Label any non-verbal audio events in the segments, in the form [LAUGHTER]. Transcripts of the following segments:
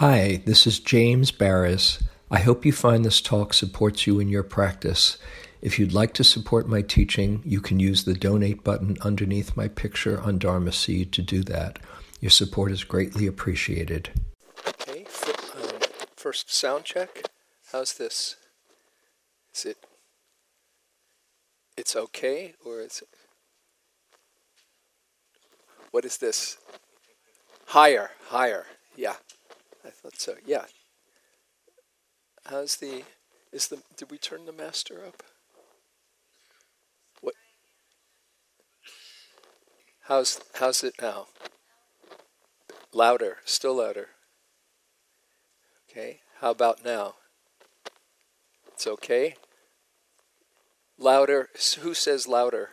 Hi, this is James Baraz. I hope you find this talk supports you in your practice. If you'd like to support my teaching, you can use the donate button underneath my picture on Dharma Seed to do that. Your support is greatly appreciated. Okay, um, first sound check. How's this? Is it? It's okay, or is it? What is this? Higher, higher. Yeah, I thought so. Yeah. How's the? Is the? Did we turn the master up? What? How's how's it now? Louder, still louder. Okay. How about now? It's okay. Louder. Who says louder?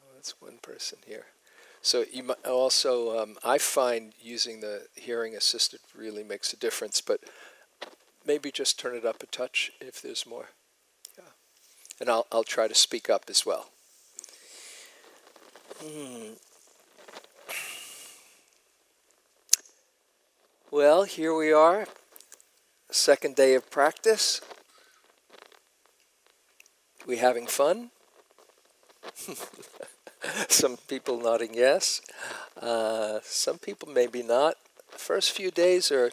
Oh, that's one person here. So you also, um, I find using the hearing assisted really makes a difference, but maybe just turn it up a touch if there's more. Yeah. And I'll, I'll try to speak up as well. Hmm. Well, here we are, second day of practice. We having fun? [LAUGHS] [LAUGHS] some people nodding yes. Uh, some people maybe not. The first few days are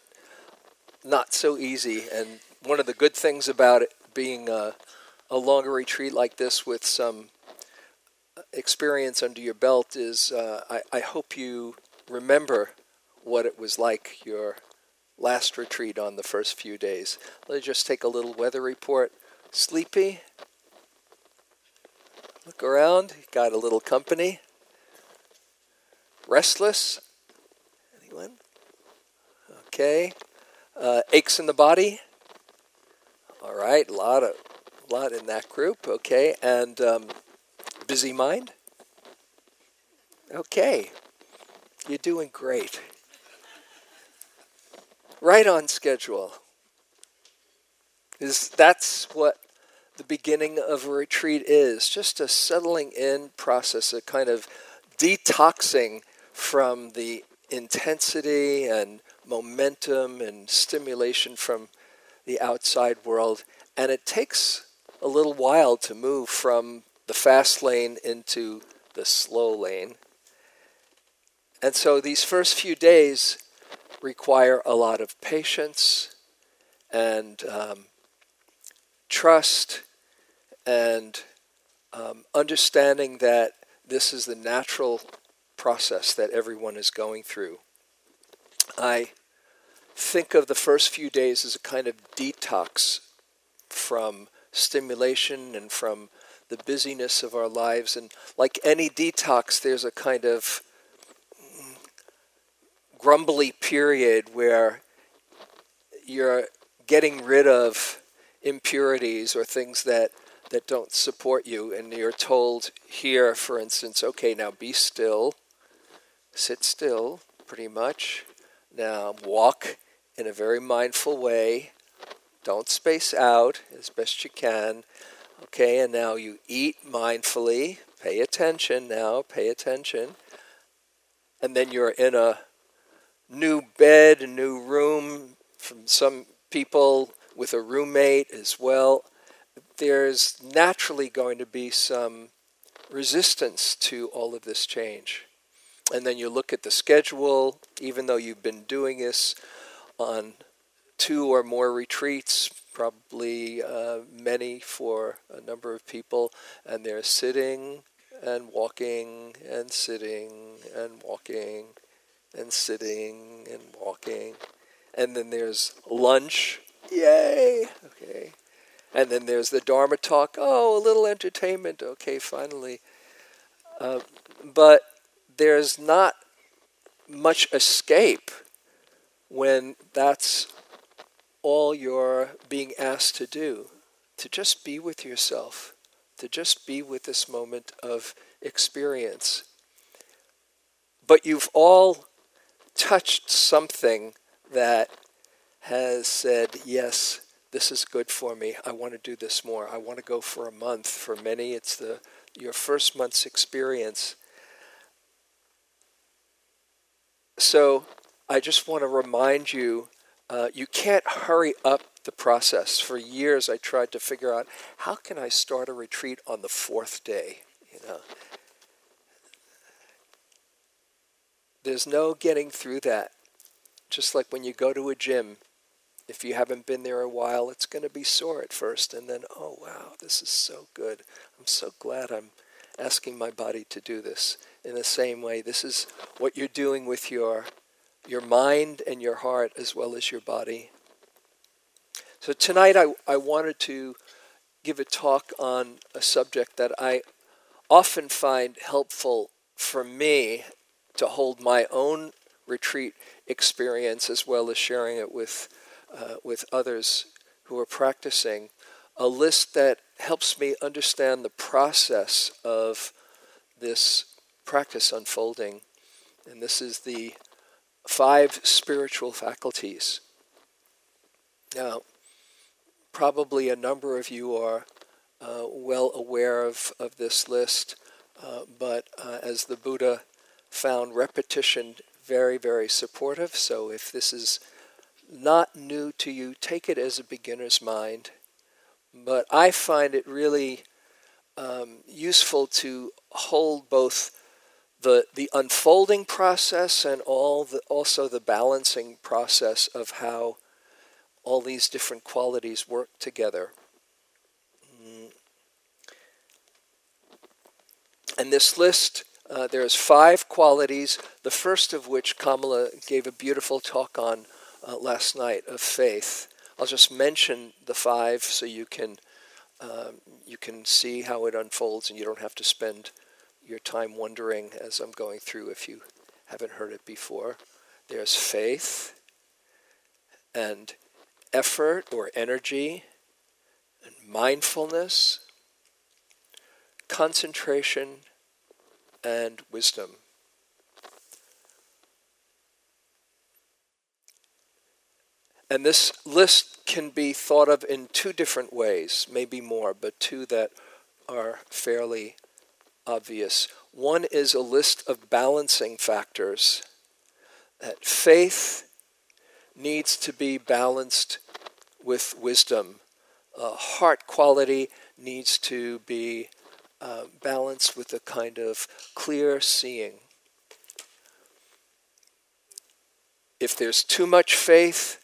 not so easy, and one of the good things about it being a, a longer retreat like this with some experience under your belt is uh, I, I hope you remember what it was like your last retreat on the first few days. Let's just take a little weather report. Sleepy? Look around, got a little company. Restless? Anyone? Okay. Uh, aches in the body? All right, a lot of lot in that group. Okay, and um, busy mind? Okay, you're doing great. Right on schedule. Is that's what the beginning of a retreat is just a settling in process, a kind of detoxing from the intensity and momentum and stimulation from the outside world. And it takes a little while to move from the fast lane into the slow lane. And so these first few days require a lot of patience and um, trust and um, understanding that this is the natural process that everyone is going through. I think of the first few days as a kind of detox from stimulation and from the busyness of our lives. And like any detox, there's a kind of grumbly period where you're getting rid of impurities or things that that don't support you and you're told here for instance okay now be still sit still pretty much. Now walk in a very mindful way. Don't space out as best you can. Okay and now you eat mindfully. Pay attention now pay attention. And then you're in a new bed a new room from some people with a roommate as well, there's naturally going to be some resistance to all of this change. And then you look at the schedule, even though you've been doing this on two or more retreats, probably uh, many for a number of people, and they're sitting and walking and sitting and walking and sitting and walking. And then there's lunch Yay! Okay. And then there's the Dharma talk. Oh, a little entertainment. Okay, finally. Uh, but there's not much escape when that's all you're being asked to do. To just be with yourself, to just be with this moment of experience. But you've all touched something that has said, yes, this is good for me. I want to do this more. I want to go for a month. For many, it's the your first month's experience. So I just want to remind you uh, you can't hurry up the process. For years, I tried to figure out how can I start a retreat on the fourth day. You know, there's no getting through that. Just like when you go to a gym, if you haven't been there a while, it's going to be sore at first, and then, oh wow, this is so good. I'm so glad I'm asking my body to do this. In the same way, this is what you're doing with your your mind and your heart as well as your body. So tonight I, I wanted to give a talk on a subject that I often find helpful for me to hold my own retreat experience as well as sharing it with, uh, with others who are practicing. A list that helps me understand the process of this practice unfolding. And this is the five spiritual faculties. Now, probably a number of you are uh, well aware of, of this list, uh, but uh, as the Buddha found repetition very, very supportive. So if this is not new to you, take it as a beginner's mind. But I find it really um, useful to hold both the, the unfolding process and all the, also the balancing process of how all these different qualities work together. Mm. And this list uh, there's five qualities, the first of which Kamala gave a beautiful talk on uh, last night of faith. I'll just mention the five so you can um, you can see how it unfolds, and you don't have to spend your time wondering as I'm going through if you haven't heard it before. There's faith and effort or energy and mindfulness, concentration and wisdom. And this list can be thought of in two different ways, maybe more, but two that are fairly obvious. One is a list of balancing factors that faith needs to be balanced with wisdom. Uh, heart quality needs to be uh, balanced with a kind of clear seeing. If there's too much faith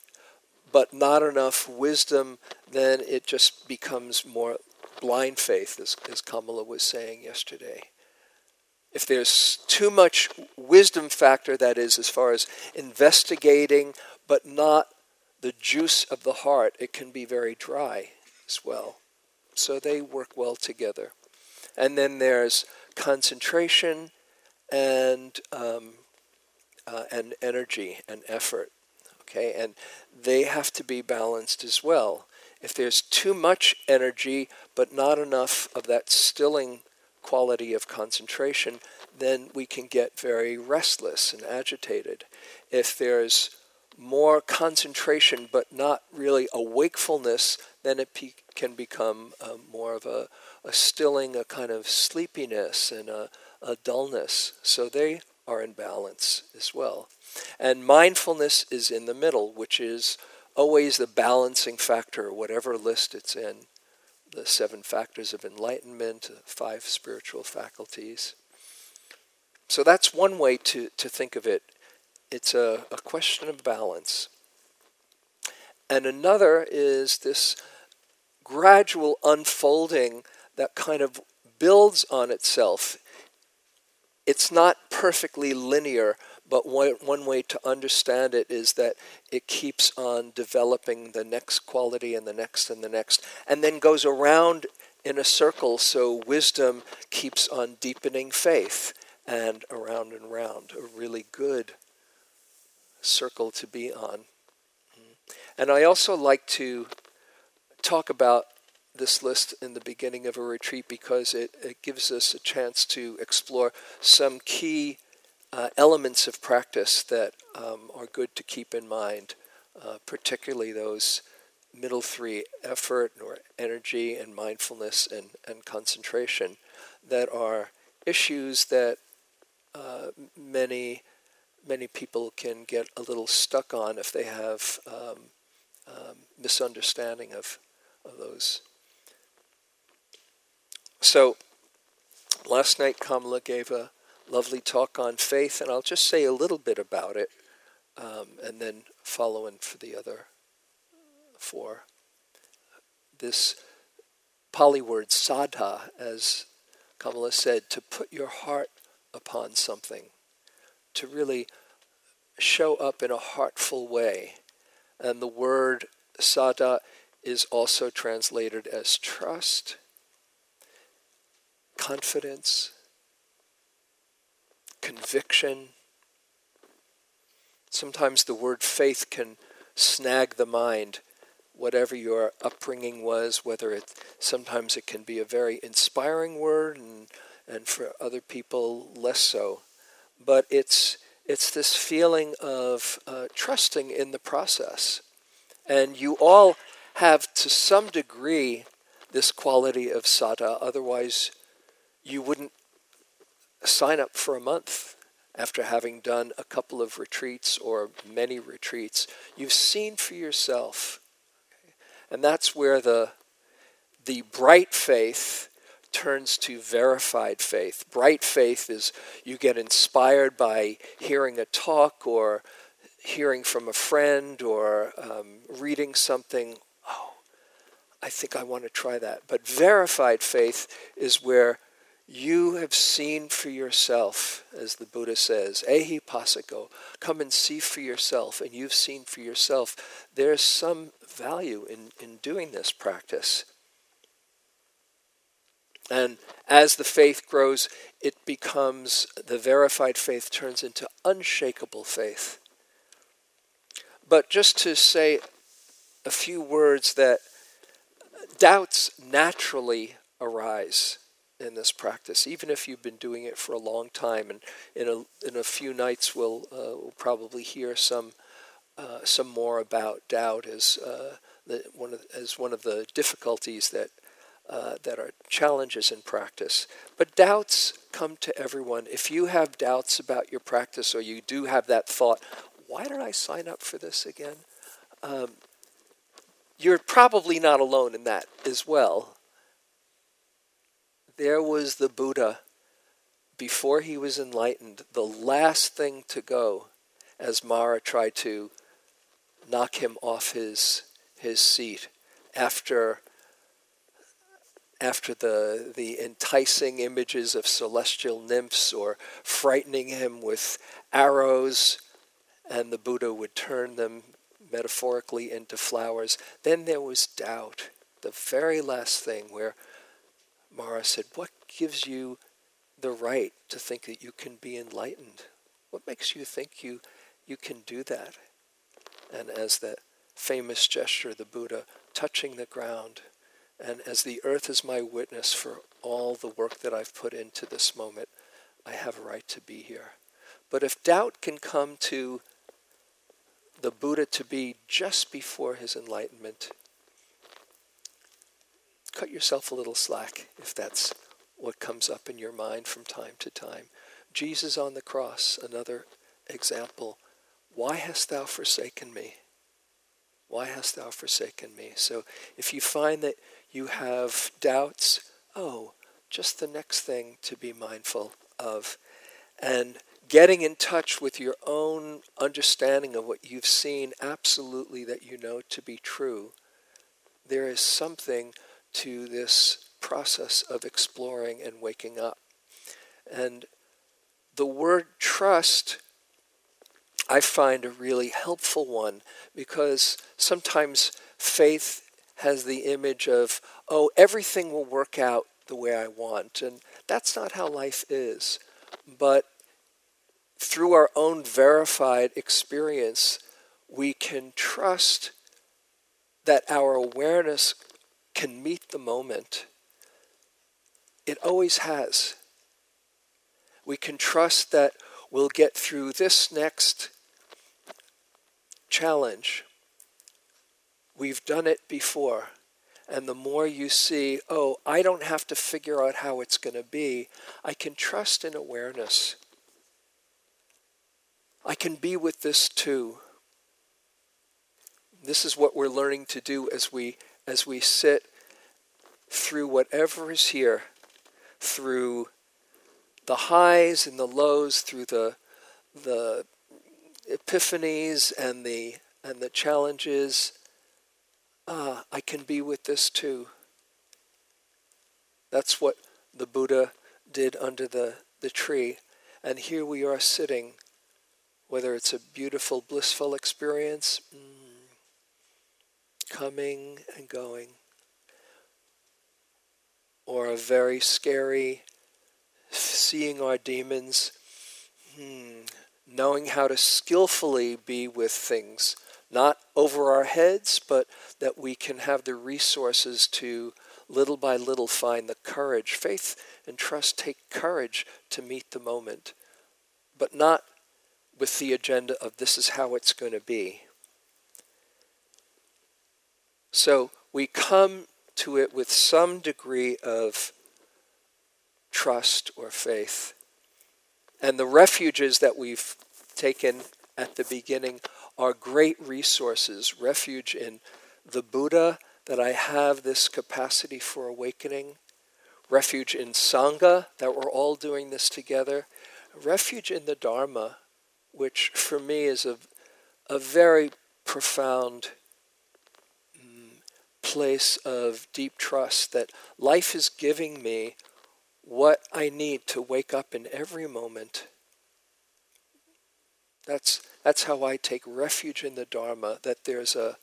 but not enough wisdom, then it just becomes more blind faith, as, as Kamala was saying yesterday. If there's too much wisdom factor, that is, as far as investigating, but not the juice of the heart, it can be very dry as well. So they work well together. And then there's concentration and um, uh, and energy and effort. Okay, and they have to be balanced as well. If there's too much energy but not enough of that stilling quality of concentration, then we can get very restless and agitated. If there's more concentration but not really a wakefulness, then it pe- can become uh, more of a, a stilling, a kind of sleepiness and a, a dullness. So they are in balance as well. And mindfulness is in the middle, which is always the balancing factor, whatever list it's in. The seven factors of enlightenment, five spiritual faculties. So that's one way to, to think of it. It's a, a question of balance. And another is this gradual unfolding that kind of builds on itself. It's not perfectly linear, but one, one way to understand it is that it keeps on developing the next quality and the next and the next, and then goes around in a circle so wisdom keeps on deepening faith and around and around. A really good circle to be on. Mm-hmm. And I also like to talk about this list in the beginning of a retreat because it, it gives us a chance to explore some key uh, elements of practice that um, are good to keep in mind, uh, particularly those middle three effort or energy and mindfulness and, and concentration that are issues that uh, many many people can get a little stuck on if they have um, um, misunderstanding of, of those. So, last night Kamala gave a lovely talk on faith, and I'll just say a little bit about it um, and then follow in for the other four. This Pali word saddha, as Kamala said, to put your heart upon something, to really show up in a heartful way. And the word saddha is also translated as trust, confidence, conviction. Sometimes the word faith can snag the mind, whatever your upbringing was, whether it sometimes it can be a very inspiring word and, and for other people less so. But it's it's this feeling of uh, trusting in the process. And you all have to some degree this quality of saddha, otherwise you wouldn't sign up for a month after having done a couple of retreats or many retreats. You've seen for yourself. And that's where the, the bright faith turns to verified faith. Bright faith is you get inspired by hearing a talk or hearing from a friend or um, reading something. Oh, I think I want to try that. But verified faith is where you have seen for yourself, as the Buddha says, ehi passiko, come and see for yourself, and you've seen for yourself. There's some value in, in doing this practice. And as the faith grows, it becomes, the verified faith turns into unshakable faith. But just to say a few words that doubts naturally arise in this practice, even if you've been doing it for a long time. And in a, in a few nights, we'll, uh, we'll probably hear some, uh, some more about doubt as, uh, the, one of, as one of the difficulties that, uh, that are challenges in practice. But doubts come to everyone. If you have doubts about your practice or you do have that thought, why did I sign up for this again? Um, you're probably not alone in that as well there was the Buddha before he was enlightened, the last thing to go as Mara tried to knock him off his his seat after after the the enticing images of celestial nymphs or frightening him with arrows and the Buddha would turn them metaphorically into flowers. Then there was doubt the very last thing where Mara said, What gives you the right to think that you can be enlightened? What makes you think you, you can do that? And as that famous gesture, the Buddha touching the ground, and as the earth is my witness for all the work that I've put into this moment, I have a right to be here. But if doubt can come to the Buddha to be just before his enlightenment, cut yourself a little slack if that's what comes up in your mind from time to time. Jesus on the cross, another example. Why hast thou forsaken me? Why hast thou forsaken me? So if you find that you have doubts, oh, just the next thing to be mindful of. And getting in touch with your own understanding of what you've seen absolutely that you know to be true. There is something to this process of exploring and waking up. And the word trust, I find a really helpful one because sometimes faith has the image of, oh, everything will work out the way I want. And that's not how life is. But through our own verified experience, we can trust that our awareness can meet the moment. It always has. We can trust that we'll get through this next challenge. We've done it before. And the more you see, oh, I don't have to figure out how it's going to be, I can trust in awareness. I can be with this too. This is what we're learning to do as we as we sit through whatever is here, through the highs and the lows, through the the epiphanies and the and the challenges. Ah, I can be with this too. That's what the Buddha did under the, the tree. And here we are sitting, whether it's a beautiful, blissful experience, mm, coming and going, very scary, seeing our demons, hmm, knowing how to skillfully be with things, not over our heads, but that we can have the resources to little by little find the courage. Faith and trust take courage to meet the moment, but not with the agenda of this is how it's going to be. So we come to it with some degree of trust or faith. And the refuges that we've taken at the beginning are great resources. Refuge in the Buddha, that I have this capacity for awakening. Refuge in Sangha, that we're all doing this together. Refuge in the Dharma, which for me is a, a very profound place of deep trust that life is giving me what I need to wake up in every moment. That's, that's how I take refuge in the Dharma, that there's a,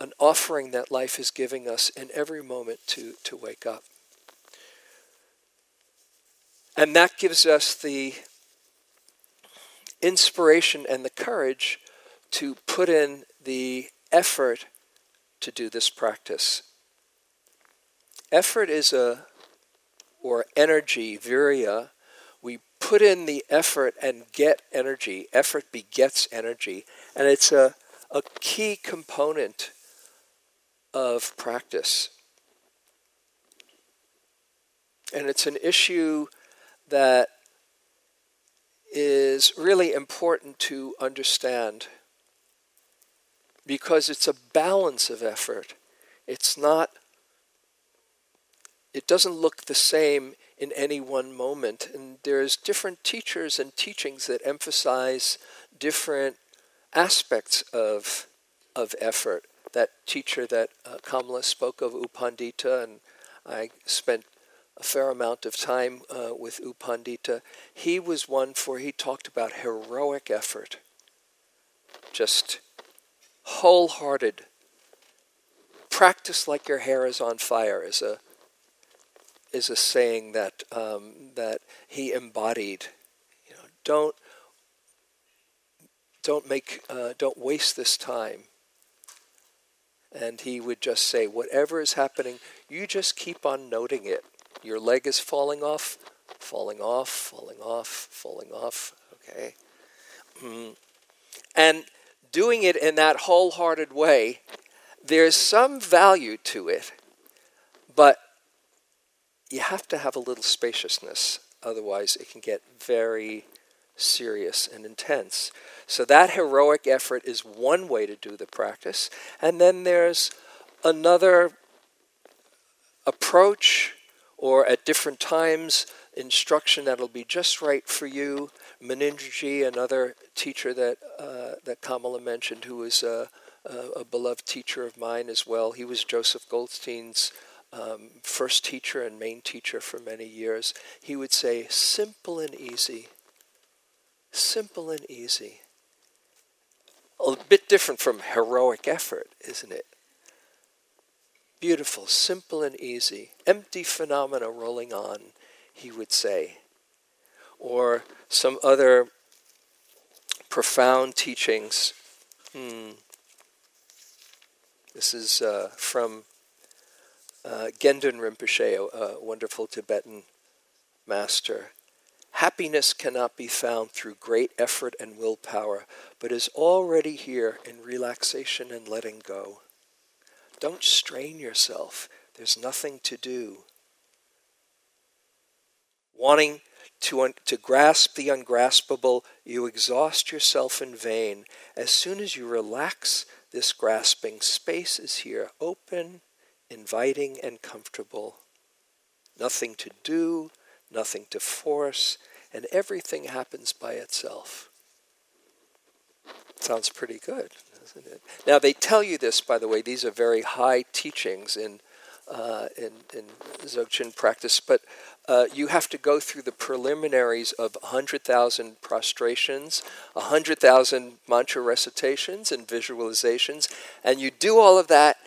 an offering that life is giving us in every moment to, to wake up. And that gives us the inspiration and the courage to put in the effort to do this practice. Effort is a or energy, virya, we put in the effort and get energy. Effort begets energy. And it's a, a key component of practice. And it's an issue that is really important to understand because it's a balance of effort. It's not it doesn't look the same in any one moment. And there's different teachers and teachings that emphasize different aspects of, of effort. That teacher that uh, Kamala spoke of, U Pandita, and I spent a fair amount of time uh, with U Pandita. He was one for, he talked about heroic effort. Just wholehearted. Practice like your hair is on fire is a is a saying that um, that he embodied. You know, don't don't make uh, don't waste this time. And he would just say, whatever is happening, you just keep on noting it. Your leg is falling off, falling off, falling off, falling off. Okay, mm. and doing it in that wholehearted way, there's some value to it, but you have to have a little spaciousness, otherwise, it can get very serious and intense. So, that heroic effort is one way to do the practice. And then there's another approach, or at different times, instruction that'll be just right for you. Munindraji, another teacher that, uh, that Kamala mentioned, who was a, a, a beloved teacher of mine as well, he was Joseph Goldstein's um, first teacher and main teacher for many years, he would say, simple and easy. Simple and easy. A bit different from heroic effort, isn't it? Beautiful, simple and easy. Empty phenomena rolling on, he would say. Or some other profound teachings. Hmm. This is uh, from uh, Gendun Rinpoche, a, a wonderful Tibetan master. Happiness cannot be found through great effort and willpower, but is already here in relaxation and letting go. Don't strain yourself. There's nothing to do. Wanting To, un- to grasp the ungraspable, you exhaust yourself in vain. As soon as you relax this grasping, space is here, open, inviting, and comfortable. Nothing to do, nothing to force, and everything happens by itself. Sounds pretty good, doesn't it? Now, they tell you this, by the way, these are very high teachings in, uh, in, in Dzogchen practice, but uh, you have to go through the preliminaries of 100,000 prostrations, 100,000 mantra recitations and visualizations, and you do all of that,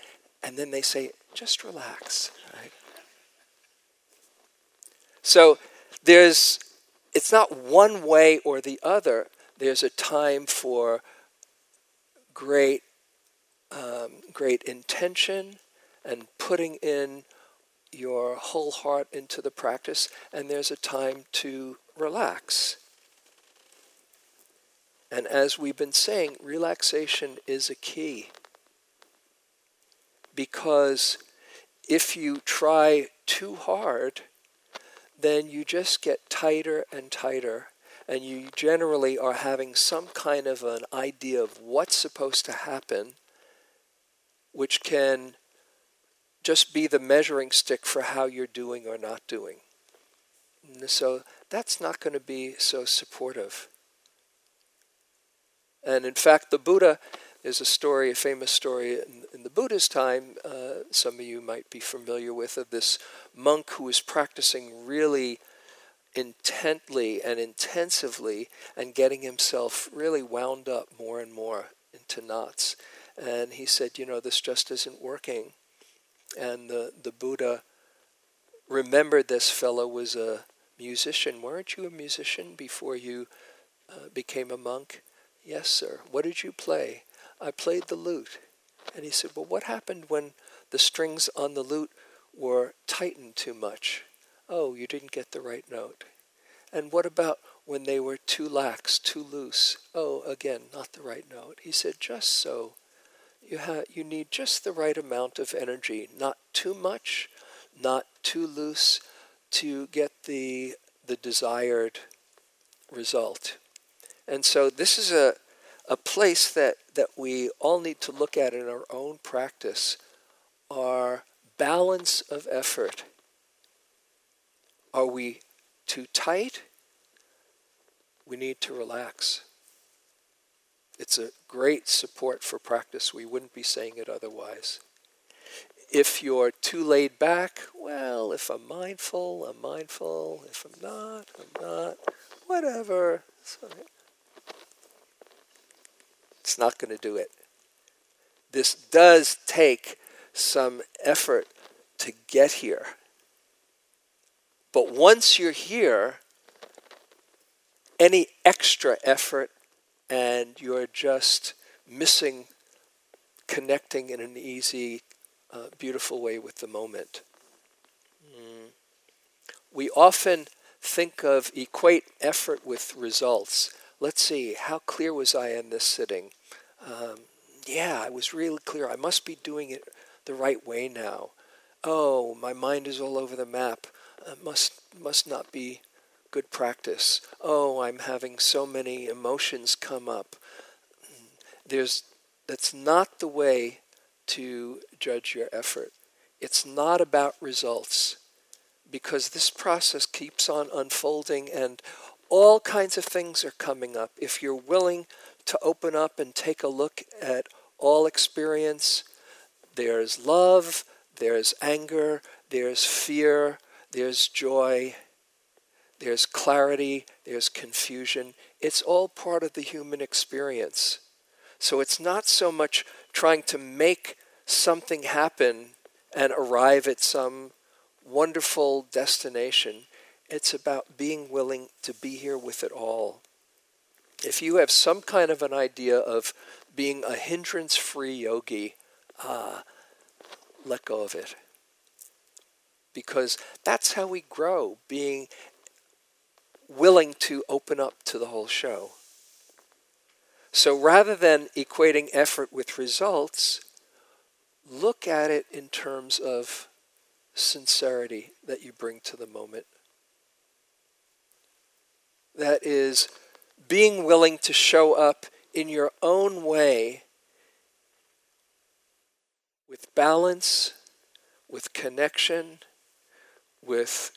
and then they say, just relax. Right? So there's, it's not one way or the other. There's a time for great, um, great intention and putting in your whole heart into the practice, and there's a time to relax. And as we've been saying, relaxation is a key. Because if you try too hard, then you just get tighter and tighter, and you generally are having some kind of an idea of what's supposed to happen, which can just be the measuring stick for how you're doing or not doing. And so that's not going to be so supportive. And in fact, the Buddha, there's a story, a famous story in, in the Buddha's time, uh, some of you might be familiar with, of this monk who was practicing really intently and intensively and getting himself really wound up more and more into knots. And he said, You know, this just isn't working. And the, the Buddha remembered this fellow was a musician. Weren't you a musician before you uh, became a monk? Yes, sir. What did you play? I played the lute. And he said, Well, what happened when the strings on the lute were tightened too much? Oh, you didn't get the right note. And what about when they were too lax, too loose? Oh, again, not the right note. He said, Just so you, ha- you need just the right amount of energy, not too much, not too loose, to get the, the desired result. And so this is a, a place that, that we all need to look at in our own practice our balance of effort. Are we too tight? We need to relax. It's a great support for practice. We wouldn't be saying it otherwise. If you're too laid back, well, if I'm mindful, I'm mindful. If I'm not, I'm not. Whatever. It's not going to do it. This does take some effort to get here. But once you're here, any extra effort and you're just missing connecting in an easy, uh, beautiful way with the moment. Mm. We often think of equate effort with results. Let's see, how clear was I in this sitting? Um, yeah, I was really clear. I must be doing it the right way now. Oh, my mind is all over the map. Uh, must must not be good practice. Oh, I'm having so many emotions come up. There's, that's not the way to judge your effort. It's not about results because this process keeps on unfolding and all kinds of things are coming up. If you're willing to open up and take a look at all experience, there's love, there's anger, there's fear, there's joy, there's clarity, there's confusion. It's all part of the human experience. So it's not so much trying to make something happen and arrive at some wonderful destination. It's about being willing to be here with it all. If you have some kind of an idea of being a hindrance free yogi, ah, let go of it. Because that's how we grow, being willing to open up to the whole show. So rather than equating effort with results, look at it in terms of sincerity that you bring to the moment. that is being willing to show up in your own way with balance, with connection, with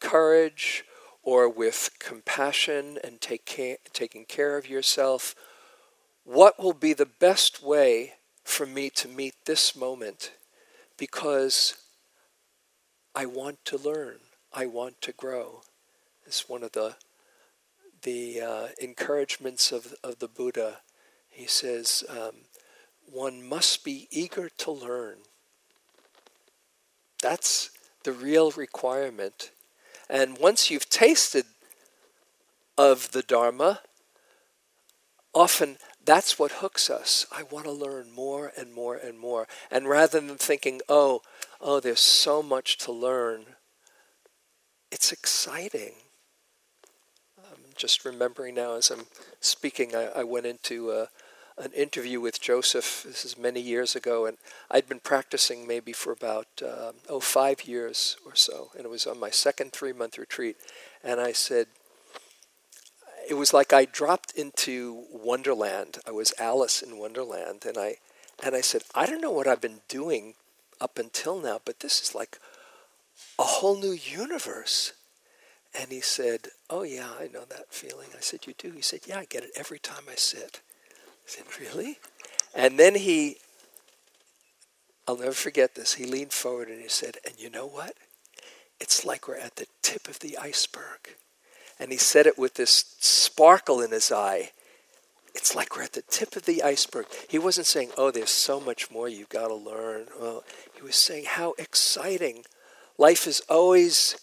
courage, or with compassion and take care, taking care of yourself. What will be the best way for me to meet this moment? Because I want to learn. I want to grow. It's one of the the uh, encouragements of of the Buddha. He says um, one must be eager to learn. That's the real requirement. And once you've tasted of the Dharma, often that's what hooks us. I want to learn more and more and more. And rather than thinking, oh, oh, there's so much to learn, it's exciting. I'm just remembering now as I'm speaking, I, I went into a, an interview with Joseph. This is many years ago, and I'd been practicing maybe for about uh, oh five years or so, and it was on my second three-month retreat. And I said, it was like I dropped into Wonderland. I was Alice in Wonderland, and I and I said, I don't know what I've been doing up until now, but this is like a whole new universe. And he said, Oh, yeah, I know that feeling. I said, You do? He said, Yeah, I get it every time I sit. I said, Really? And then he, I'll never forget this, he leaned forward and he said, And you know what? It's like we're at the tip of the iceberg. And he said it with this sparkle in his eye. It's like we're at the tip of the iceberg. He wasn't saying, Oh, there's so much more you've got to learn. Well, he was saying how exciting life is always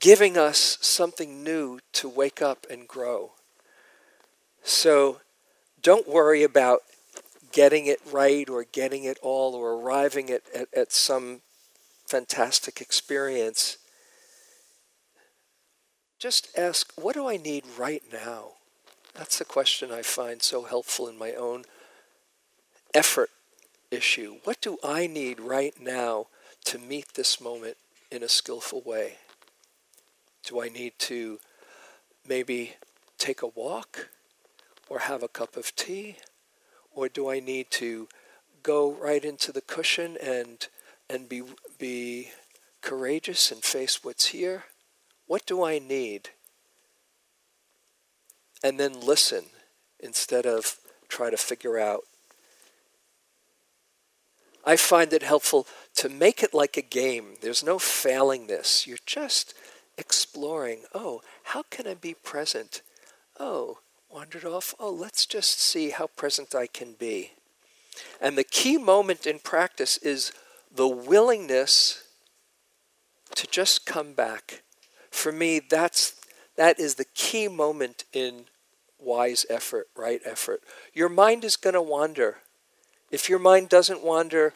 giving us something new to wake up and grow. So don't worry about getting it right or getting it all or arriving at, at, at some fantastic experience. Just ask, what do I need right now? That's the question I find so helpful in my own effort issue. What do I need right now to meet this moment in a skillful way? Do I need to maybe take a walk? Or have a cup of tea? Or do I need to go right into the cushion and and be be courageous and face what's here? What do I need? And then listen instead of try to figure out. I find it helpful to make it like a game. There's no failing this. You're just exploring. Oh, how can I be present? Oh, wandered off. Oh, let's just see how present I can be. And the key moment in practice is the willingness to just come back. For me, that's that is the key moment in wise effort, right effort. Your mind is going to wander. If your mind doesn't wander,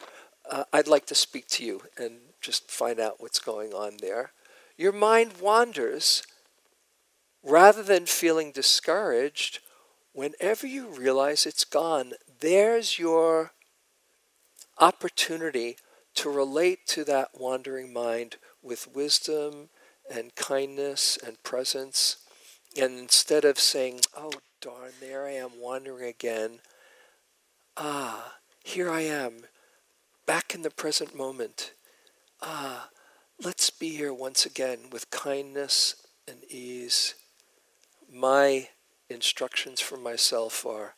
uh, I'd like to speak to you and just find out what's going on there. Your mind wanders, rather than feeling discouraged, whenever you realize it's gone, there's your opportunity to relate to that wandering mind with wisdom and kindness and presence. And instead of saying, oh, darn, there I am wandering again, ah, here I am, back in the present moment. Ah, let's be here once again with kindness and ease my instructions for myself are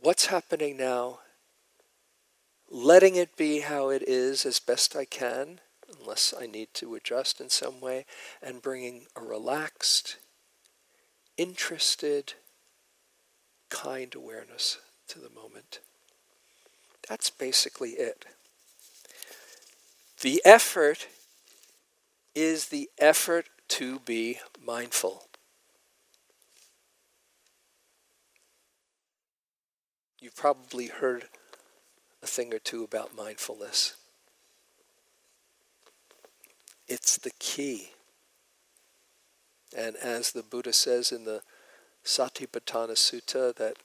what's happening now, letting it be how it is as best I can, unless I need to adjust in some way, and bringing a relaxed, interested, kind awareness to the moment. That's basically it. The effort is the effort to be mindful. You've probably heard a thing or two about mindfulness. It's the key. And as the Buddha says in the Satipatthana Sutta, that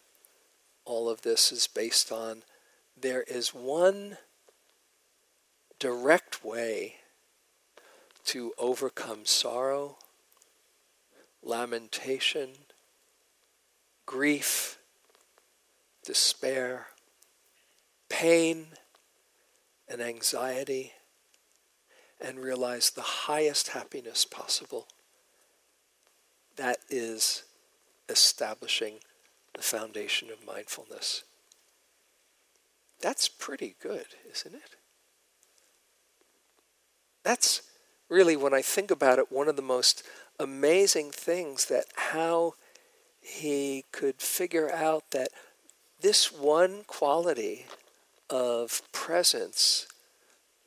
all of this is based on, there is one direct way to overcome sorrow, lamentation, grief, despair, pain, and anxiety, and realize the highest happiness possible. That is establishing the foundation of mindfulness. That's pretty good, isn't it? That's really, when I think about it, one of the most amazing things that how he could figure out that this one quality of presence,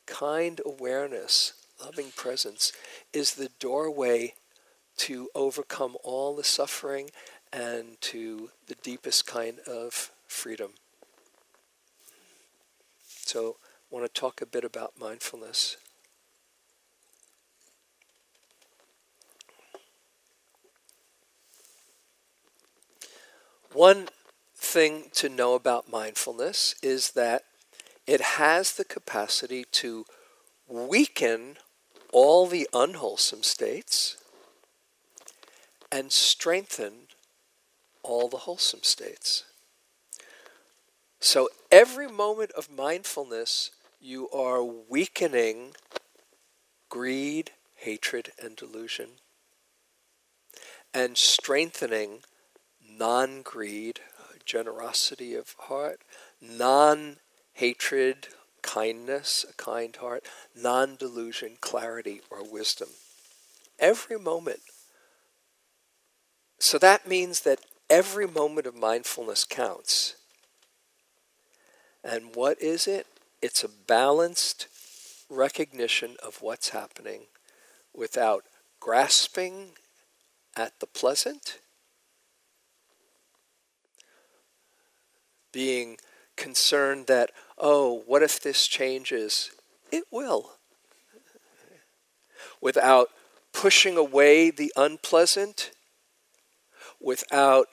kind awareness, loving presence, is the doorway to overcome all the suffering and to the deepest kind of freedom. So, I want to talk a bit about mindfulness. One thing to know about mindfulness is that it has the capacity to weaken all the unwholesome states and strengthen all the wholesome states. So every moment of mindfulness, you are weakening greed, hatred, and delusion, and strengthening non greed, generosity of heart, non hatred, kindness, a kind heart, non delusion, clarity, or wisdom. Every moment. So that means that every moment of mindfulness counts. And what is it? It's a balanced recognition of what's happening without grasping at the pleasant being concerned that, oh, what if this changes? It will. Without pushing away the unpleasant, without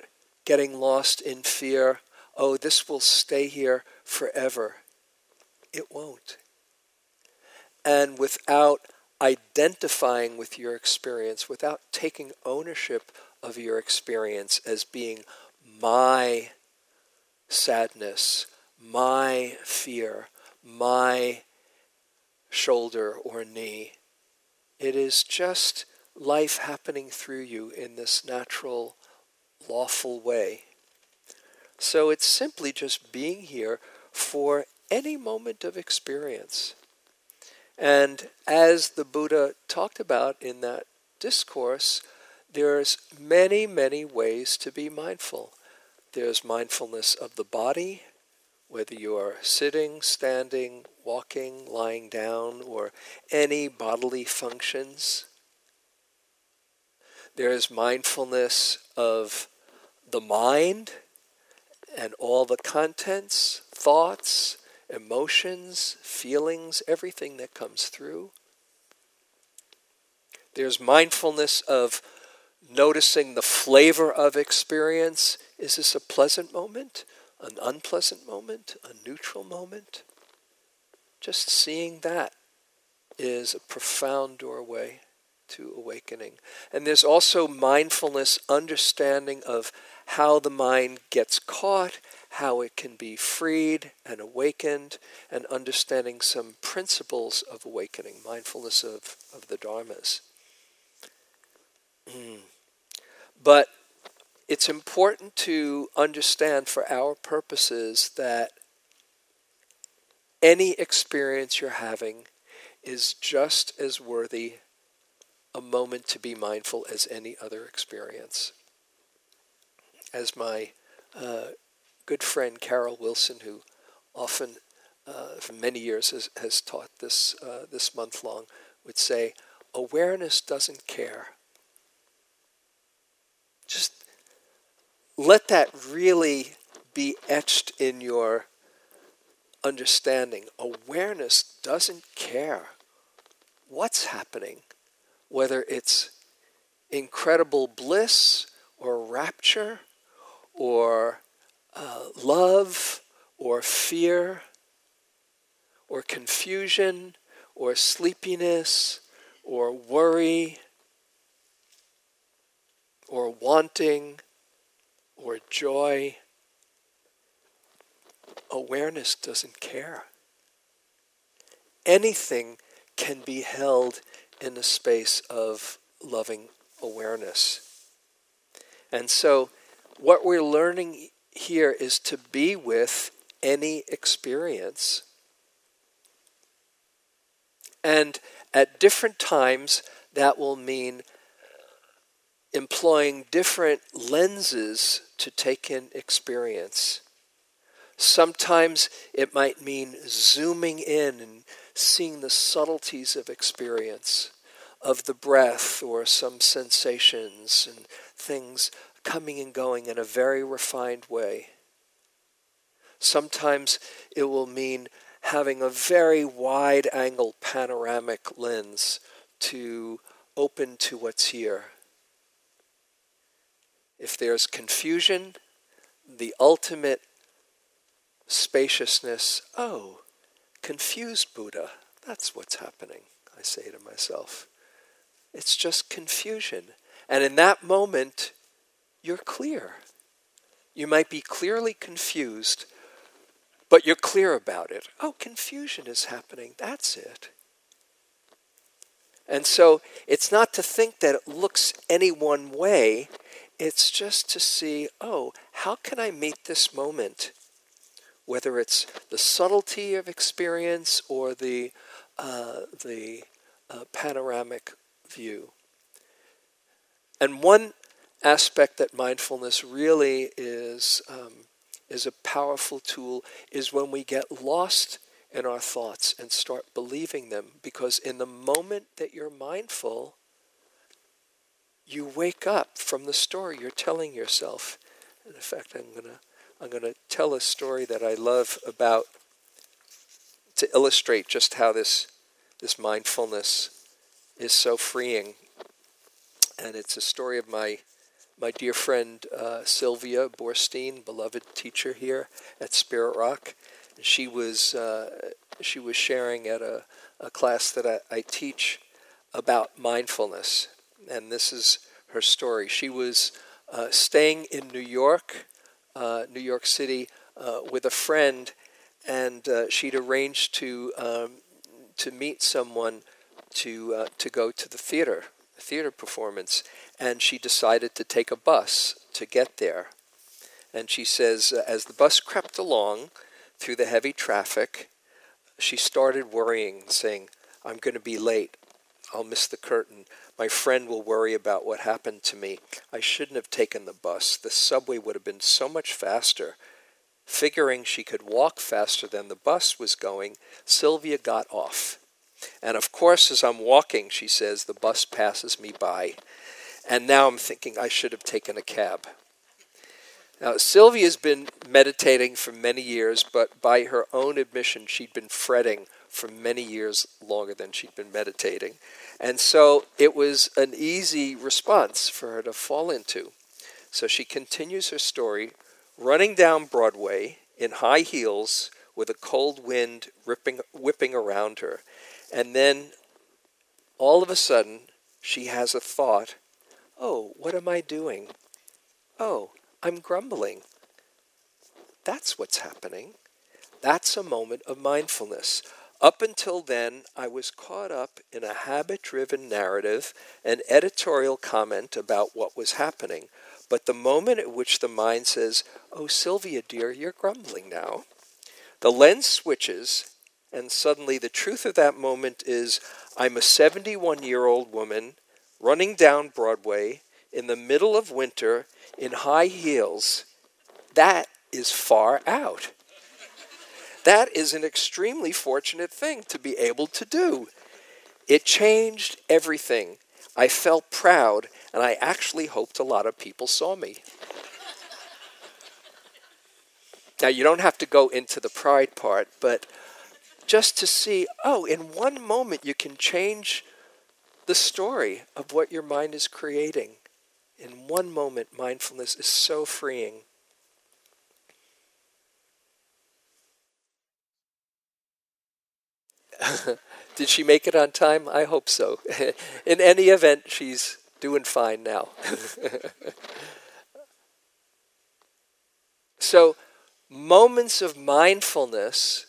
getting lost in fear, oh, this will stay here forever. It won't. And without identifying with your experience, without taking ownership of your experience as being my sadness, my fear, my shoulder or knee. It is just life happening through you in this natural, lawful way. So it's simply just being here for any moment of experience. And as the Buddha talked about in that discourse, there's many, many ways to be mindful. There's mindfulness of the body, whether you are sitting, standing, walking, lying down, or any bodily functions. There is mindfulness of the mind and all the contents, thoughts, emotions, feelings, everything that comes through. There's mindfulness of noticing the flavor of experience is this a pleasant moment, an unpleasant moment, a neutral moment? Just seeing that is a profound doorway to awakening. And there's also mindfulness, understanding of how the mind gets caught, how it can be freed and awakened, and understanding some principles of awakening, mindfulness of, of the Dharmas. Hmm. But it's important to understand for our purposes that any experience you're having is just as worthy a moment to be mindful as any other experience. As my uh, good friend Carol Wilson, who often uh, for many years has, has taught this uh, this month long, would say, awareness doesn't care. Just let that really be etched in your understanding. Awareness doesn't care what's happening, whether it's incredible bliss or rapture or uh, love or fear or confusion or sleepiness or worry or wanting or joy. Awareness doesn't care. Anything can be held in the space of loving awareness. And so, what we're learning here is to be with any experience. And at different times, that will mean employing different lenses to take in experience. Sometimes it might mean zooming in and seeing the subtleties of experience, of the breath or some sensations and things coming and going in a very refined way. Sometimes it will mean having a very wide angle panoramic lens to open to what's here. If there's confusion, the ultimate spaciousness, oh, confused Buddha, that's what's happening, I say to myself. It's just confusion. And in that moment, you're clear. You might be clearly confused, but you're clear about it. Oh, confusion is happening. That's it. And so it's not to think that it looks any one way, it's just to see, oh, how can I meet this moment? Whether it's the subtlety of experience or the, uh, the uh, panoramic view. And one aspect that mindfulness really is um, is a powerful tool is when we get lost in our thoughts and start believing them because in the moment that you're mindful you wake up from the story you're telling yourself. And in fact i'm to i'm to tell a story that i love about to illustrate just how this this mindfulness is so freeing. And it's a story of my my dear friend uh, Sylvia Boorstein, beloved teacher here at Spirit Rock. She was uh, she was sharing at a, a class that I, I, teach about mindfulness, and this is her story. She was uh, staying in New York, uh, New York City, uh, with a friend, and uh, she'd arranged to um, to meet someone to to go to the theater theater performance, and she decided to take a bus to get there. And she says, uh, as the bus crept along through the heavy traffic, she started worrying, saying, I'm going to be late. I'll miss the curtain. My friend will worry about what happened to me. I shouldn't have taken the bus. The subway would have been so much faster. Figuring she could walk faster than the bus was going, Sylvia got off. And of course, as I'm walking, she says, the bus passes me by. And now I'm thinking I should have taken a cab. Now, Sylvia's been meditating for many years, but by her own admission, she'd been fretting for many years longer than she'd been meditating. And so it was an easy response for her to fall into. So she continues her story, running down Broadway in high heels with a cold wind ripping, whipping around her. And then all of a sudden, she has a thought Oh, what am I doing? Oh, I'm grumbling. That's what's happening. That's a moment of mindfulness. Up until then, I was caught up in a habit driven narrative and editorial comment about what was happening. But the moment at which the mind says, Oh, Sylvia, dear, you're grumbling now, the lens switches and suddenly, the truth of that moment is I'm a 71 year old woman running down Broadway in the middle of winter in high heels. That is far out. That is an extremely fortunate thing to be able to do. It changed everything. I felt proud, and I actually hoped a lot of people saw me. now, you don't have to go into the pride part, but just to see, oh, in one moment you can change the story of what your mind is creating. In one moment, mindfulness is so freeing. [LAUGHS] Did she make it on time? I hope so. [LAUGHS] In any event, she's doing fine now. [LAUGHS] so, moments of mindfulness,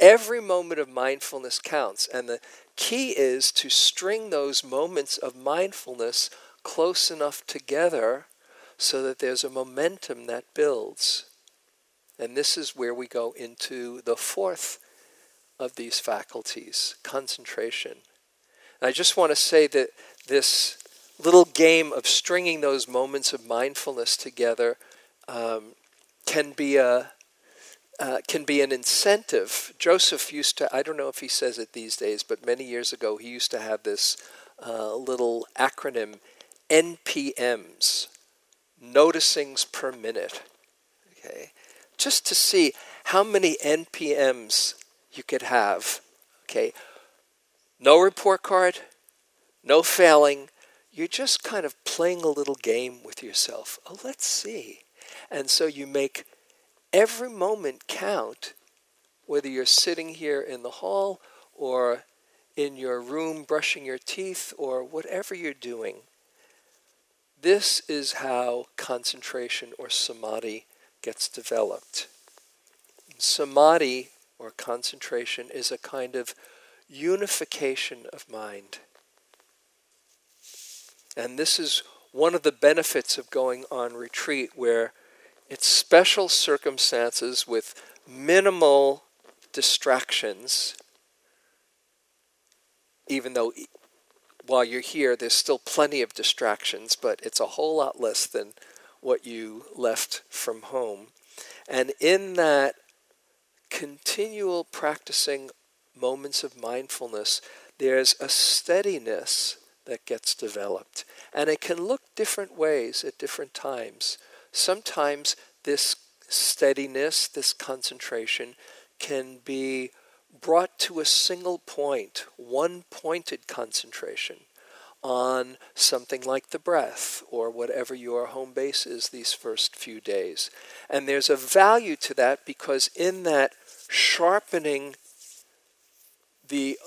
every moment of mindfulness counts. And the key is to string those moments of mindfulness close enough together so that there's a momentum that builds. And this is where we go into the fourth of these faculties concentration. And I just want to say that this little game of stringing those moments of mindfulness together um, can be a uh, can be an incentive. Joseph used to, I don't know if he says it these days, but many years ago he used to have this uh, little acronym NPMs, noticings per minute. Okay, just to see how many NPMs you could have. Okay, no report card, no failing. You're just kind of playing a little game with yourself. Oh, let's see. And so you make every moment count, whether you're sitting here in the hall or in your room brushing your teeth or whatever you're doing. This is how concentration or samadhi gets developed. Samadhi or concentration is a kind of unification of mind. And this is one of the benefits of going on retreat, where it's special circumstances with minimal distractions, even though while you're here, there's still plenty of distractions, but it's a whole lot less than what you left from home. And in that continual practicing moments of mindfulness, there's a steadiness that gets developed. And it can look different ways at different times. Sometimes this steadiness, this concentration, can be brought to a single point, one pointed concentration on something like the breath or whatever your home base is these first few days. And there's a value to that because in that sharpening the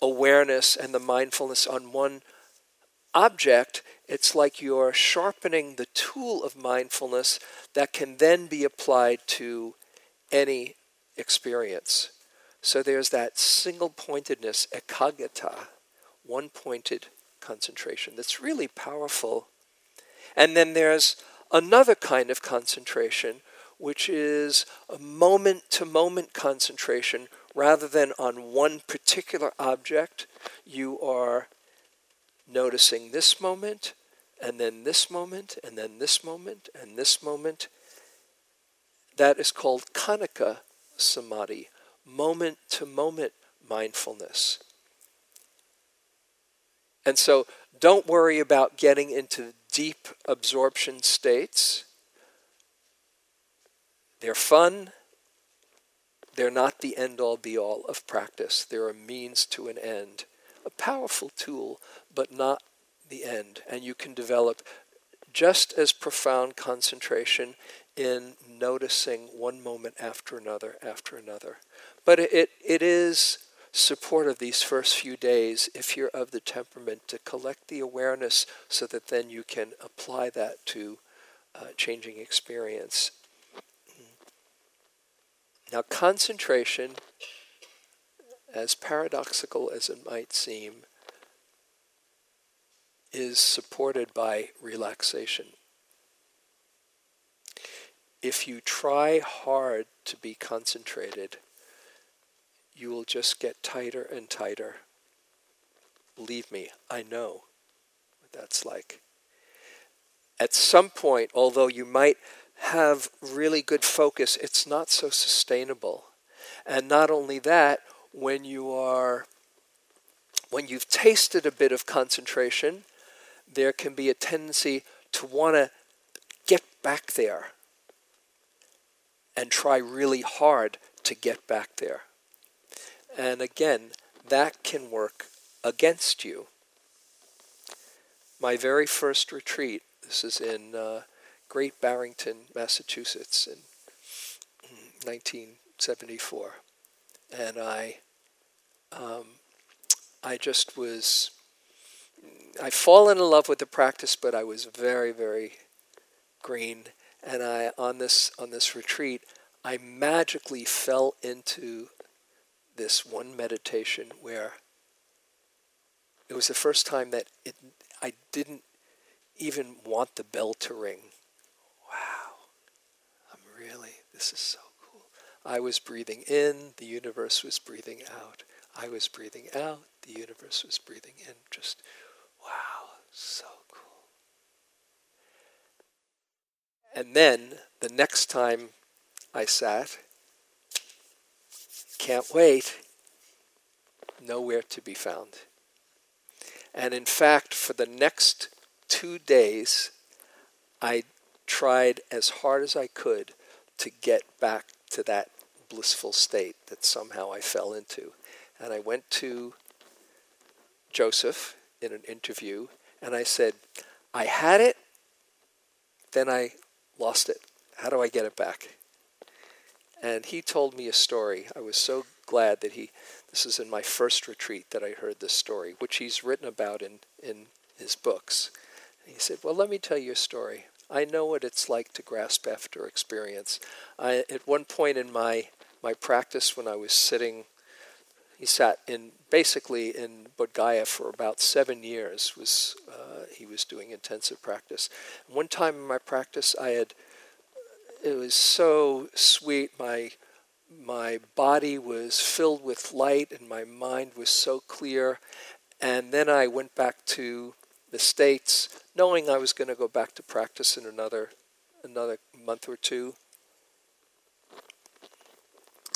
awareness and the mindfulness on one object, it's like you're sharpening the tool of mindfulness that can then be applied to any experience. So there's that single pointedness, ekaggata, one pointed concentration, that's really powerful. And then there's another kind of concentration, which is a moment to moment concentration rather than on one particular object. You are noticing this moment, and then this moment, and then this moment, and this moment. That is called Khanika Samadhi, moment to moment mindfulness. And so don't worry about getting into deep absorption states. They're fun. They're not the end all be all of practice. They're a means to an end. A powerful tool, but not the end. And you can develop just as profound concentration in noticing one moment after another after another. But it, it is supportive these first few days if you're of the temperament to collect the awareness so that then you can apply that to uh, changing experience. Now, concentration, as paradoxical as it might seem, is supported by relaxation. If you try hard to be concentrated, you will just get tighter and tighter. Believe me, I know what that's like. At some point, although you might have really good focus, it's not so sustainable. And not only that, when you are when you've tasted a bit of concentration, there can be a tendency to want to get back there and try really hard to get back there. And again, that can work against you. My very first retreat, this is in uh, Great Barrington, Massachusetts in 1974. And I, um, I just was I fallen in love with the practice, but I was very, very green. And I on this on this retreat, I magically fell into this one meditation where it was the first time that it, I didn't even want the bell to ring. Wow, I'm really, this is so cool. I was breathing in, the universe was breathing out. I was breathing out, the universe was breathing in. Just, wow, so cool. And then the next time I sat, can't wait, nowhere to be found. And in fact, for the next two days, I tried as hard as I could to get back to that blissful state that somehow I fell into. And I went to Joseph in an interview and I said, I had it, then I lost it. How do I get it back? And he told me a story. I was so glad that he, this is in my first retreat that I heard this story, which he's written about in, in his books. And he said, Well, let me tell you a story. I know what it's like to grasp after experience. I, at one point in my, my practice, when I was sitting, he sat in basically in Bodh Gaya for about seven years. Was uh, he was doing intensive practice. One time in my practice, I had it was so sweet. My my body was filled with light and my mind was so clear. And then I went back to the States, knowing I was going to go back to practice in another another month or two.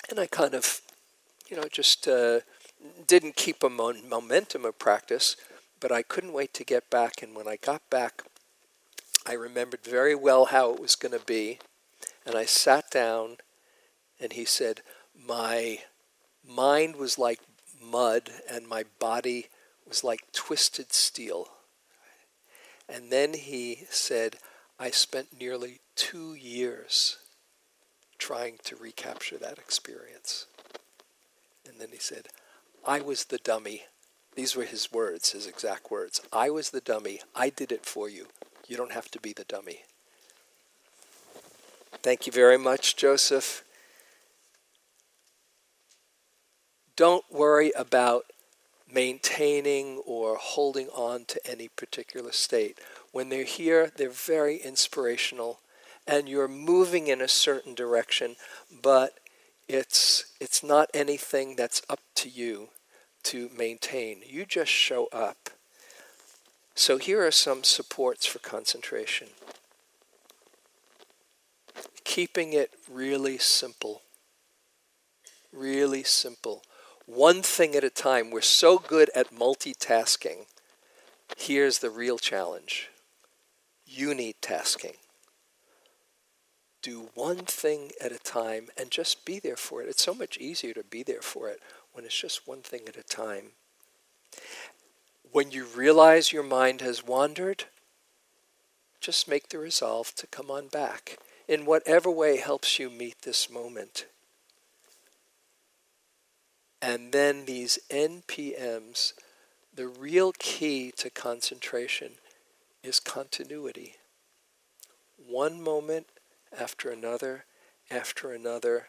And I kind of, you know, just uh, didn't keep a mon- momentum of practice, but I couldn't wait to get back. And when I got back, I remembered very well how it was going to be. And I sat down and he said, My mind was like mud and my body was like twisted steel. And then he said, I spent nearly two years trying to recapture that experience. And then he said, I was the dummy. These were his words, his exact words. I was the dummy. I did it for you. You don't have to be the dummy. Thank you very much, Joseph. Don't worry about maintaining or holding on to any particular state. When they're here, they're very inspirational and you're moving in a certain direction, but it's it's not anything that's up to you to maintain. You just show up. So here are some supports for concentration. Keeping it really simple. Really simple one thing at a time. We're so good at multitasking. Here's the real challenge unitasking. Do one thing at a time and just be there for it. It's so much easier to be there for it when it's just one thing at a time. When you realize your mind has wandered, just make the resolve to come on back in whatever way helps you meet this moment. And then these NPMs, the real key to concentration is continuity. One moment after another, after another,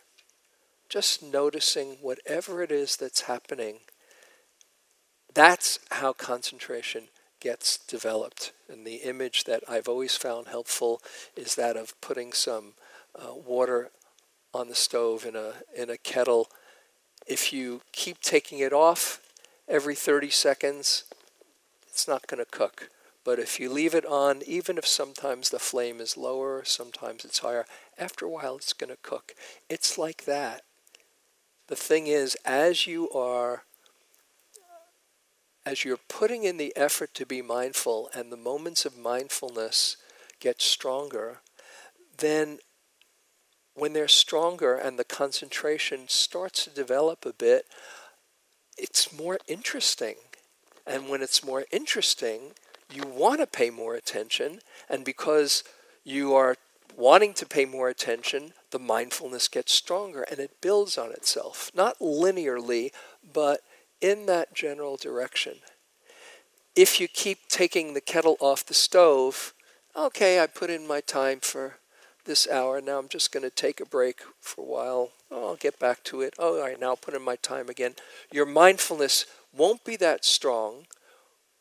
just noticing whatever it is that's happening. That's how concentration gets developed. And the image that I've always found helpful is that of putting some uh, water on the stove in a in a kettle if you keep taking it off every 30 seconds, it's not going to cook. But if you leave it on, even if sometimes the flame is lower, sometimes it's higher, after a while it's going to cook. It's like that. The thing is, as you are as you're putting in the effort to be mindful and the moments of mindfulness get stronger, then when they're stronger and the concentration starts to develop a bit, it's more interesting. And when it's more interesting, you want to pay more attention. And because you are wanting to pay more attention, the mindfulness gets stronger and it builds on itself. Not linearly, but in that general direction. if you keep taking the kettle off the stove, okay, I put in my time for this hour. Now I'm just going to take a break for a while. Oh, I'll get back to it. Oh, all right, now I'll put in my time again. Your mindfulness won't be that strong,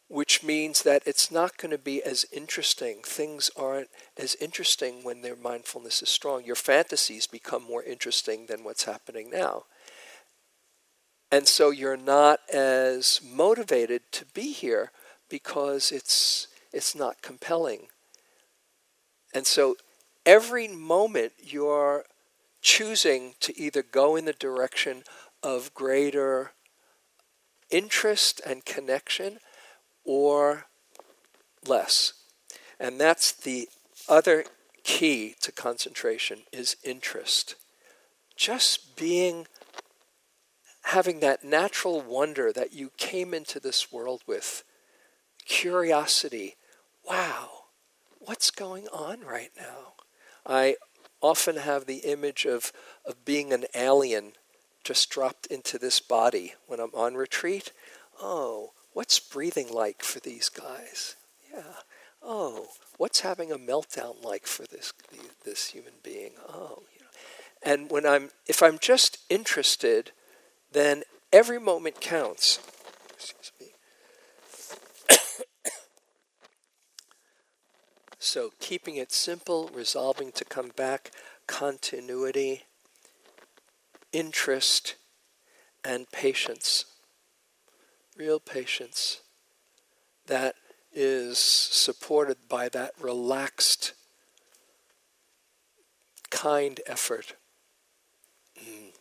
which means that it's not going to be as interesting. Things aren't as interesting when their mindfulness is strong. Your fantasies become more interesting than what's happening now. And so you're not as motivated to be here because it's it's not compelling. And so every moment you're choosing to either go in the direction of greater interest and connection or less. And that's the other key to concentration is interest. Just being having that natural wonder that you came into this world with, curiosity. Wow, what's going on right now? I often have the image of, of being an alien just dropped into this body when I'm on retreat. Oh, what's breathing like for these guys? Yeah. Oh, what's having a meltdown like for this this human being? Oh, you know. And when I'm if I'm just interested, then every moment counts. Excuse me. So, keeping it simple, resolving to come back, continuity, interest, and patience. Real patience that is supported by that relaxed, kind effort. Mm.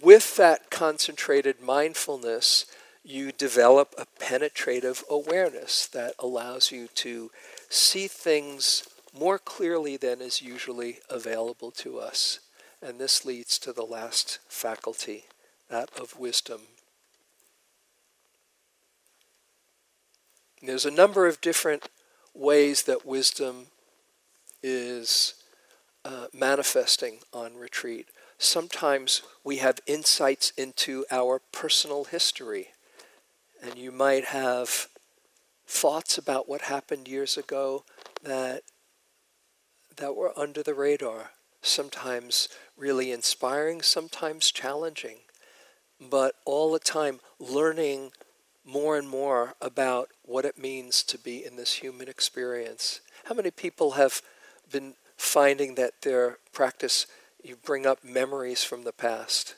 With that concentrated mindfulness, you develop a penetrative awareness that allows you to see things more clearly than is usually available to us. And this leads to the last faculty, that of wisdom. There's a number of different ways that wisdom is uh, manifesting on retreat. Sometimes we have insights into our personal history and you might have thoughts about what happened years ago that that were under the radar, sometimes really inspiring, sometimes challenging, but all the time learning more and more about what it means to be in this human experience. How many people have been finding that their practice you bring up memories from the past?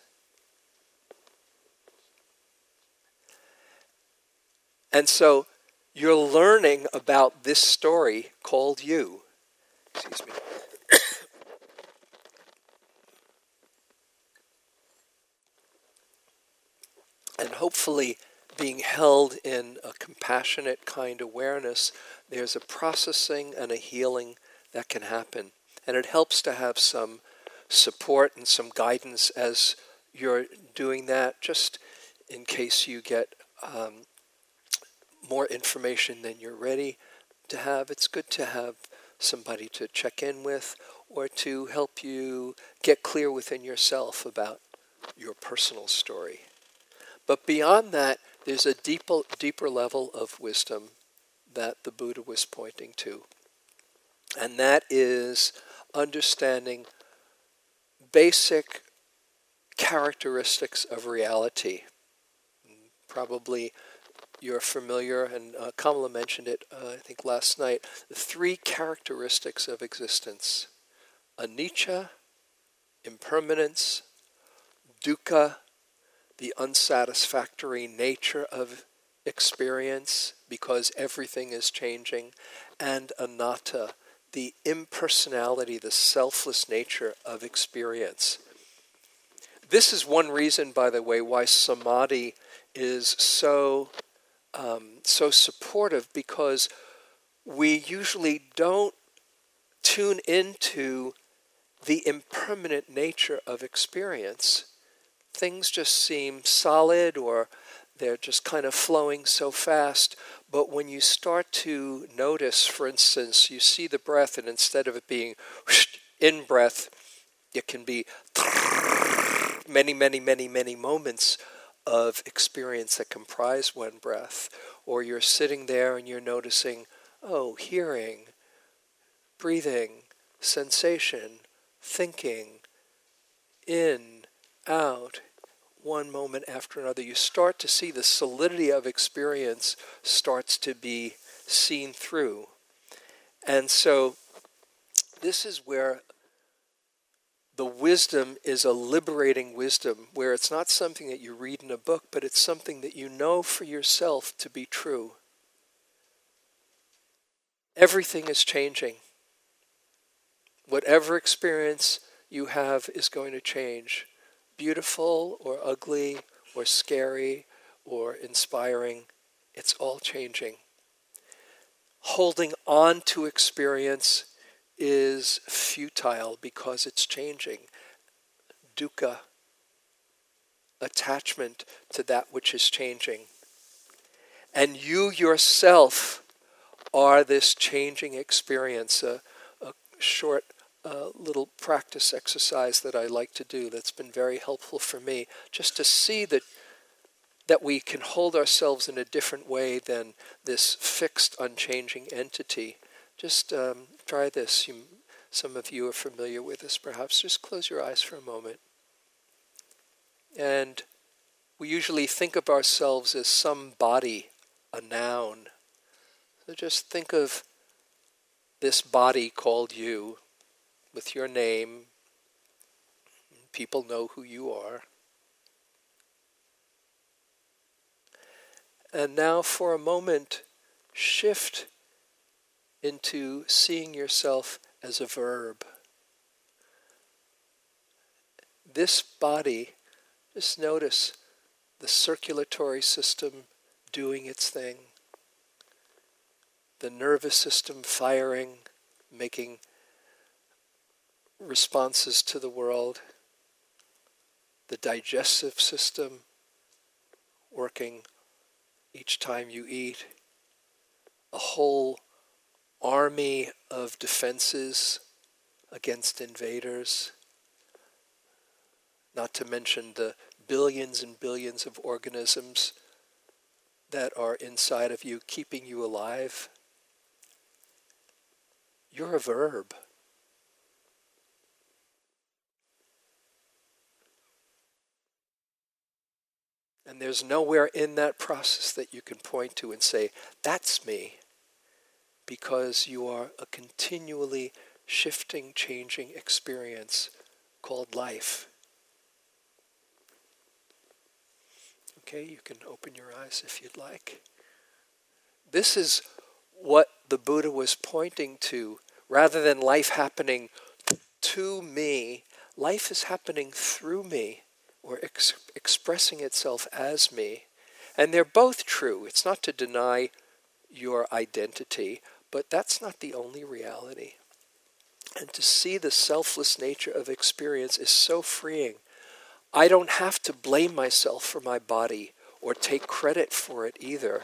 And so you're learning about this story called you. Excuse me. [COUGHS] and hopefully, being held in a compassionate kind awareness, there's a processing and a healing that can happen. And it helps to have some support and some guidance as you're doing that, just in case you get um, more information than you're ready to have, it's good to have somebody to check in with or to help you get clear within yourself about your personal story. But beyond that, there's a deeper, deeper level of wisdom that the Buddha was pointing to. And that is understanding basic characteristics of reality. Probably you're familiar, and uh, Kamala mentioned it, uh, I think, last night. The three characteristics of existence anicca, impermanence, dukkha, the unsatisfactory nature of experience because everything is changing, and anatta, the impersonality, the selfless nature of experience. This is one reason, by the way, why samadhi is so um, so supportive because we usually don't tune into the impermanent nature of experience. Things just seem solid or they're just kind of flowing so fast. But when you start to notice, for instance, you see the breath, and instead of it being in breath, it can be many, many, many, many moments of experience that comprise one breath. or you're sitting there and you're noticing, oh, hearing, breathing, sensation, thinking, in, out, one moment after another, you start to see the solidity of experience starts to be seen through. And so this is where the wisdom is a liberating wisdom, where it's not something that you read in a book, but it's something that you know for yourself to be true. Everything is changing. Whatever experience you have is going to change beautiful or ugly or scary or inspiring, it's all changing. Holding on to experience is futile because it's changing. Dukkha, attachment to that which is changing. And you yourself are this changing experience. A, a short uh, little practice exercise that I like to do that's been very helpful for me, just to see that that we can hold ourselves in a different way than this fixed, unchanging entity. Just um, try this. You, some of you are familiar with this, perhaps. Just close your eyes for a moment. And we usually think of ourselves as some body, a noun. So just think of this body called you with your name. People know who you are. And now, for a moment, shift into seeing yourself as a verb. This body, just notice the circulatory system doing its thing, the nervous system firing, making responses to the world, the digestive system working each time you eat, a whole army of defenses against invaders, not to mention the billions and billions of organisms that are inside of you, keeping you alive. You're a verb. And there's nowhere in that process that you can point to and say, that's me, because you are a continually shifting, changing experience called life. Okay, you can open your eyes if you'd like. This is what the Buddha was pointing to. Rather than life happening to me, life is happening through me or ex- expressing itself as me. And they're both true. It's not to deny your identity, but that's not the only reality. And to see the selfless nature of experience is so freeing. I don't have to blame myself for my body or take credit for it either.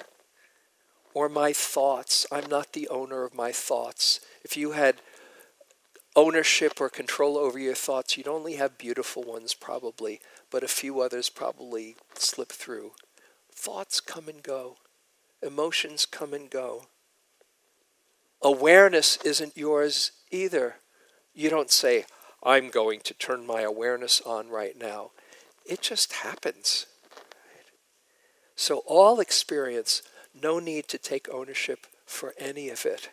Or my thoughts. I'm not the owner of my thoughts. If you had ownership or control over your thoughts, you'd only have beautiful ones probably but a few others probably slip through. Thoughts come and go, emotions come and go. Awareness isn't yours either. You don't say, I'm going to turn my awareness on right now. It just happens. So, all experience, no need to take ownership for any of it.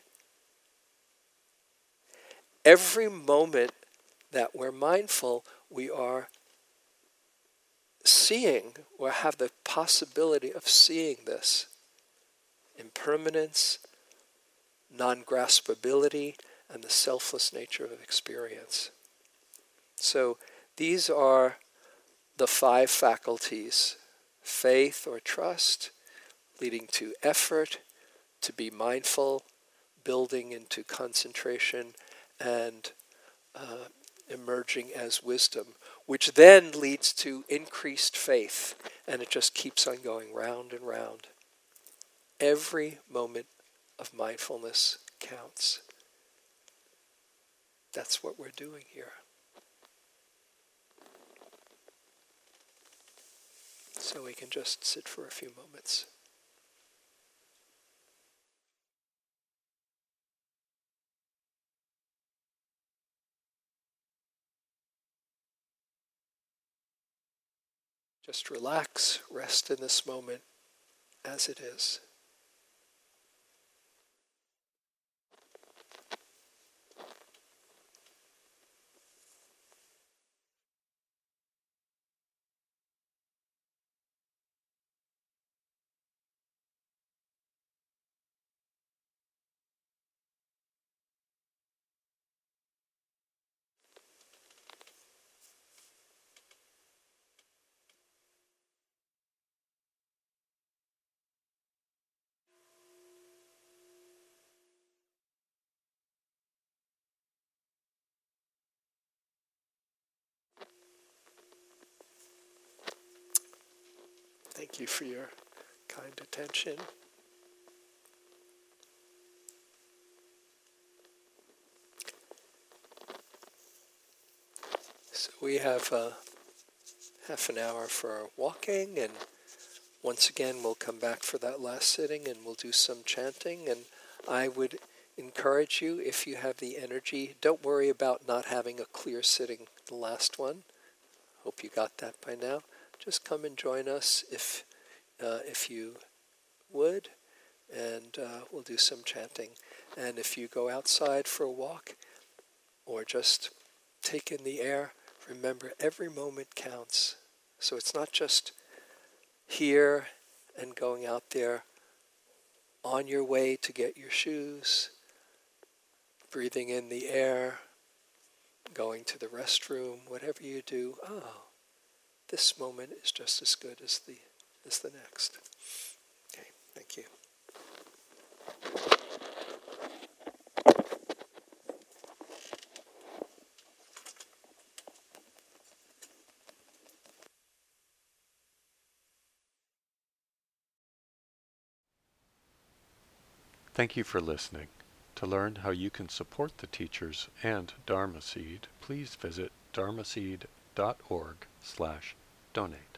Every moment that we're mindful, we are seeing or have the possibility of seeing this impermanence, non graspability, and the selfless nature of experience. So these are the five faculties faith or trust, leading to effort, to be mindful, building into concentration, and uh, emerging as wisdom which then leads to increased faith, and it just keeps on going round and round. Every moment of mindfulness counts. That's what we're doing here. So we can just sit for a few moments. Just relax, rest in this moment as it is. Thank you for your kind attention. So we have uh, half an hour for walking, and once again, we'll come back for that last sitting and we'll do some chanting. And I would encourage you, if you have the energy, don't worry about not having a clear sitting, the last one. Hope you got that by now just come and join us if uh, if you would, and uh, we'll do some chanting. And if you go outside for a walk or just take in the air, remember every moment counts. So it's not just here and going out there on your way to get your shoes, breathing in the air, going to the restroom, whatever you do. Oh, this moment is just as good as the as the next. Okay, thank you. Thank you for listening. To learn how you can support the teachers and Dharma Seed, please visit dharmaseed.org slash donate.